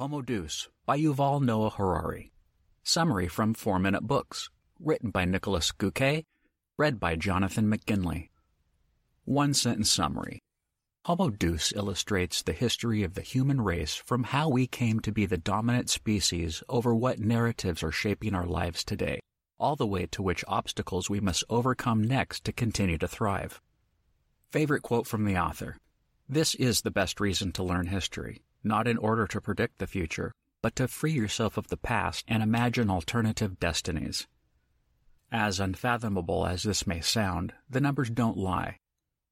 Homo Deus by Yuval Noah Harari. Summary from 4 Minute Books, written by Niklas Göke, read by Jonathan McGinley. One sentence summary. Homo Deus illustrates the history of the human race from how we came to be the dominant species over what narratives are shaping our lives today, all the way to which obstacles we must overcome next to continue to thrive. Favorite quote from the author This is the best reason to learn history, not in order to predict the future, but to free yourself of the past and imagine alternative destinies. As unfathomable as this may sound, the numbers don't lie.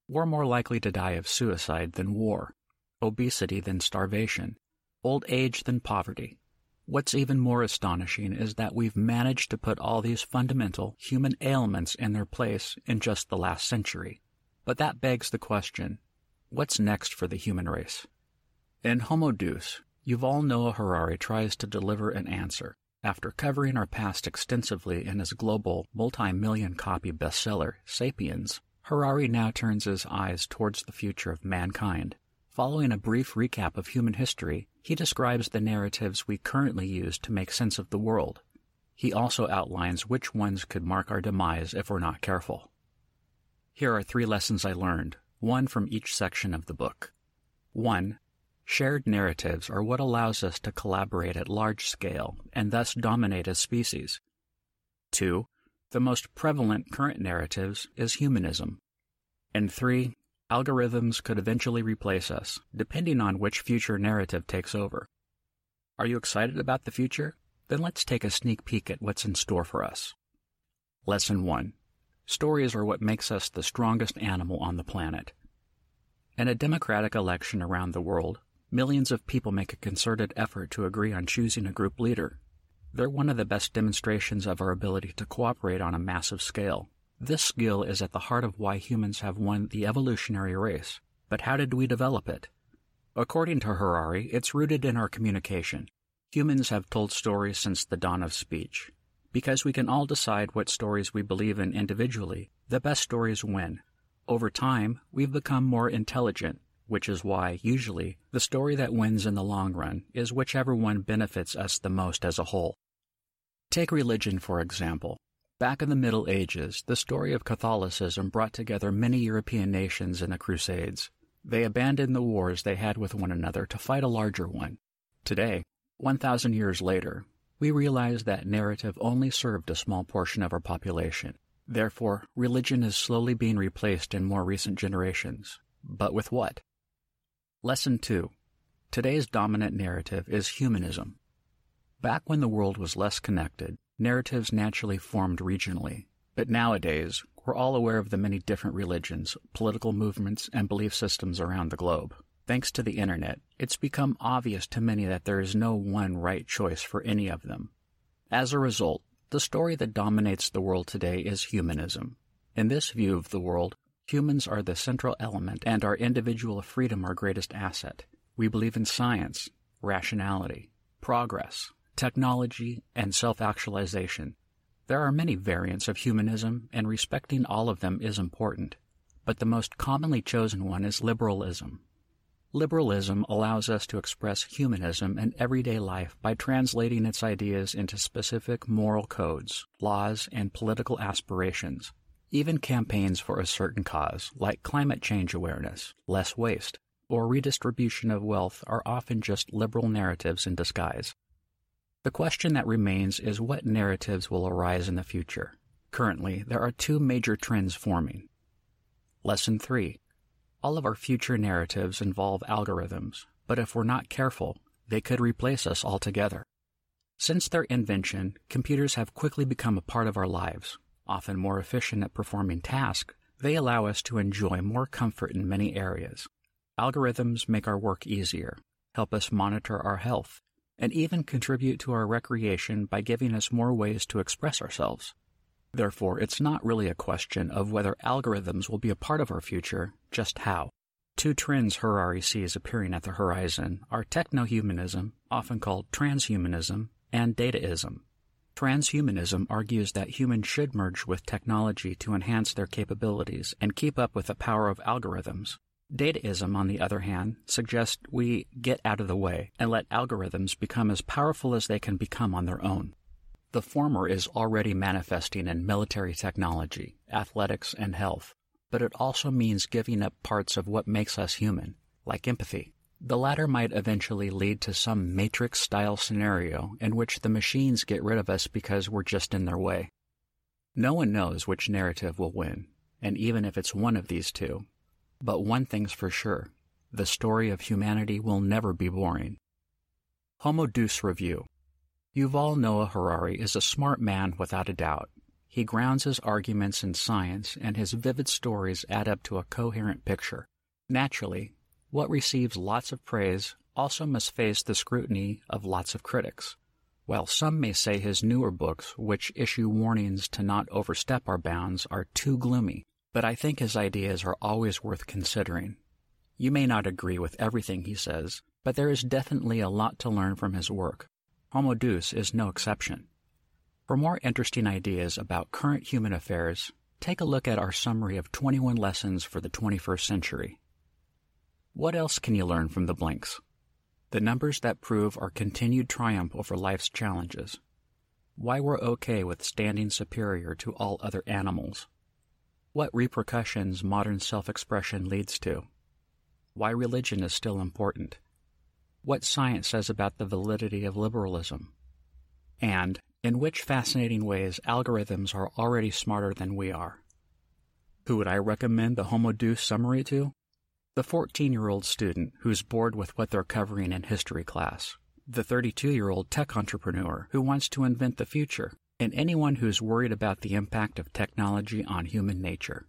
We're more likely to die of suicide than war, obesity than starvation, old age than poverty. What's even more astonishing is that we've managed to put all these fundamental human ailments in their place in just the last century. But that begs the question what's next for the human race? In Homo Deus, Yuval Noah Harari tries to deliver an answer. After covering our past extensively in his global, multi million copy bestseller, Sapiens, Harari now turns his eyes towards the future of mankind. Following a brief recap of human history, he describes the narratives we currently use to make sense of the world. He also outlines which ones could mark our demise if we're not careful. Here are three lessons I learned, one from each section of the book. 1. Shared narratives are what allows us to collaborate at large scale and thus dominate as species. 2. The most prevalent current narratives is humanism. And three, algorithms could eventually replace us, depending on which future narrative takes over. Are you excited about the future? Then let's take a sneak peek at what's in store for us. Lesson 1 Stories are what makes us the strongest animal on the planet. In a democratic election around the world, millions of people make a concerted effort to agree on choosing a group leader. They're one of the best demonstrations of our ability to cooperate on a massive scale. This skill is at the heart of why humans have won the evolutionary race. But how did we develop it? According to Harari, it's rooted in our communication. Humans have told stories since the dawn of speech. Because we can all decide what stories we believe in individually, the best stories win. Over time, we've become more intelligent, which is why, usually, the story that wins in the long run is whichever one benefits us the most as a whole. Take religion, for example. Back in the Middle Ages, the story of Catholicism brought together many European nations in the Crusades. They abandoned the wars they had with one another to fight a larger one. Today, 1,000 years later, we realize that narrative only served a small portion of our population. Therefore, religion is slowly being replaced in more recent generations. But with what? Lesson 2 Today's dominant narrative is humanism. Back when the world was less connected, narratives naturally formed regionally. But nowadays, we're all aware of the many different religions, political movements, and belief systems around the globe. Thanks to the internet, it's become obvious to many that there is no one right choice for any of them. As a result, the story that dominates the world today is humanism. In this view of the world, Humans are the central element and our individual freedom our greatest asset. We believe in science, rationality, progress, technology, and self actualization. There are many variants of humanism, and respecting all of them is important. But the most commonly chosen one is liberalism. Liberalism allows us to express humanism in everyday life by translating its ideas into specific moral codes, laws, and political aspirations. Even campaigns for a certain cause, like climate change awareness, less waste, or redistribution of wealth, are often just liberal narratives in disguise. The question that remains is what narratives will arise in the future. Currently, there are two major trends forming. Lesson 3 All of our future narratives involve algorithms, but if we're not careful, they could replace us altogether. Since their invention, computers have quickly become a part of our lives, often more efficient at performing tasks, they allow us to enjoy more comfort in many areas. Algorithms make our work easier, help us monitor our health, and even contribute to our recreation by giving us more ways to express ourselves. Therefore, it's not really a question of whether algorithms will be a part of our future, just how. Two trends Harari sees appearing at the horizon are technohumanism, often called transhumanism, and dataism. Transhumanism argues that humans should merge with technology to enhance their capabilities and keep up with the power of algorithms. Dataism, on the other hand, suggests we get out of the way and let algorithms become as powerful as they can become on their own. The former is already manifesting in military technology, athletics, and health, but it also means giving up parts of what makes us human, like empathy. The latter might eventually lead to some Matrix style scenario in which the machines get rid of us because we're just in their way. No one knows which narrative will win, and even if it's one of these two, but one thing's for sure the story of humanity will never be boring. Homo Deus Review Yuval Noah Harari is a smart man without a doubt. He grounds his arguments in science, and his vivid stories add up to a coherent picture. Naturally, what receives lots of praise also must face the scrutiny of lots of critics. While some may say his newer books, which issue warnings to not overstep our bounds, are too gloomy, but I think his ideas are always worth considering. You may not agree with everything he says, but there is definitely a lot to learn from his work. Homo Deus is no exception. For more interesting ideas about current human affairs, take a look at our summary of 21 lessons for the 21st century. What else can you learn from the blinks? The numbers that prove our continued triumph over life's challenges. Why we're okay with standing superior to all other animals what repercussions modern self expression leads to, why religion is still important, what science says about the validity of liberalism, and in which fascinating ways algorithms are already smarter than we are. Who would I recommend the Homo Deus summary to? The 14 year old student who's bored with what they're covering in history class, the 32 year old tech entrepreneur who wants to invent the future, and anyone who's worried about the impact of technology on human nature.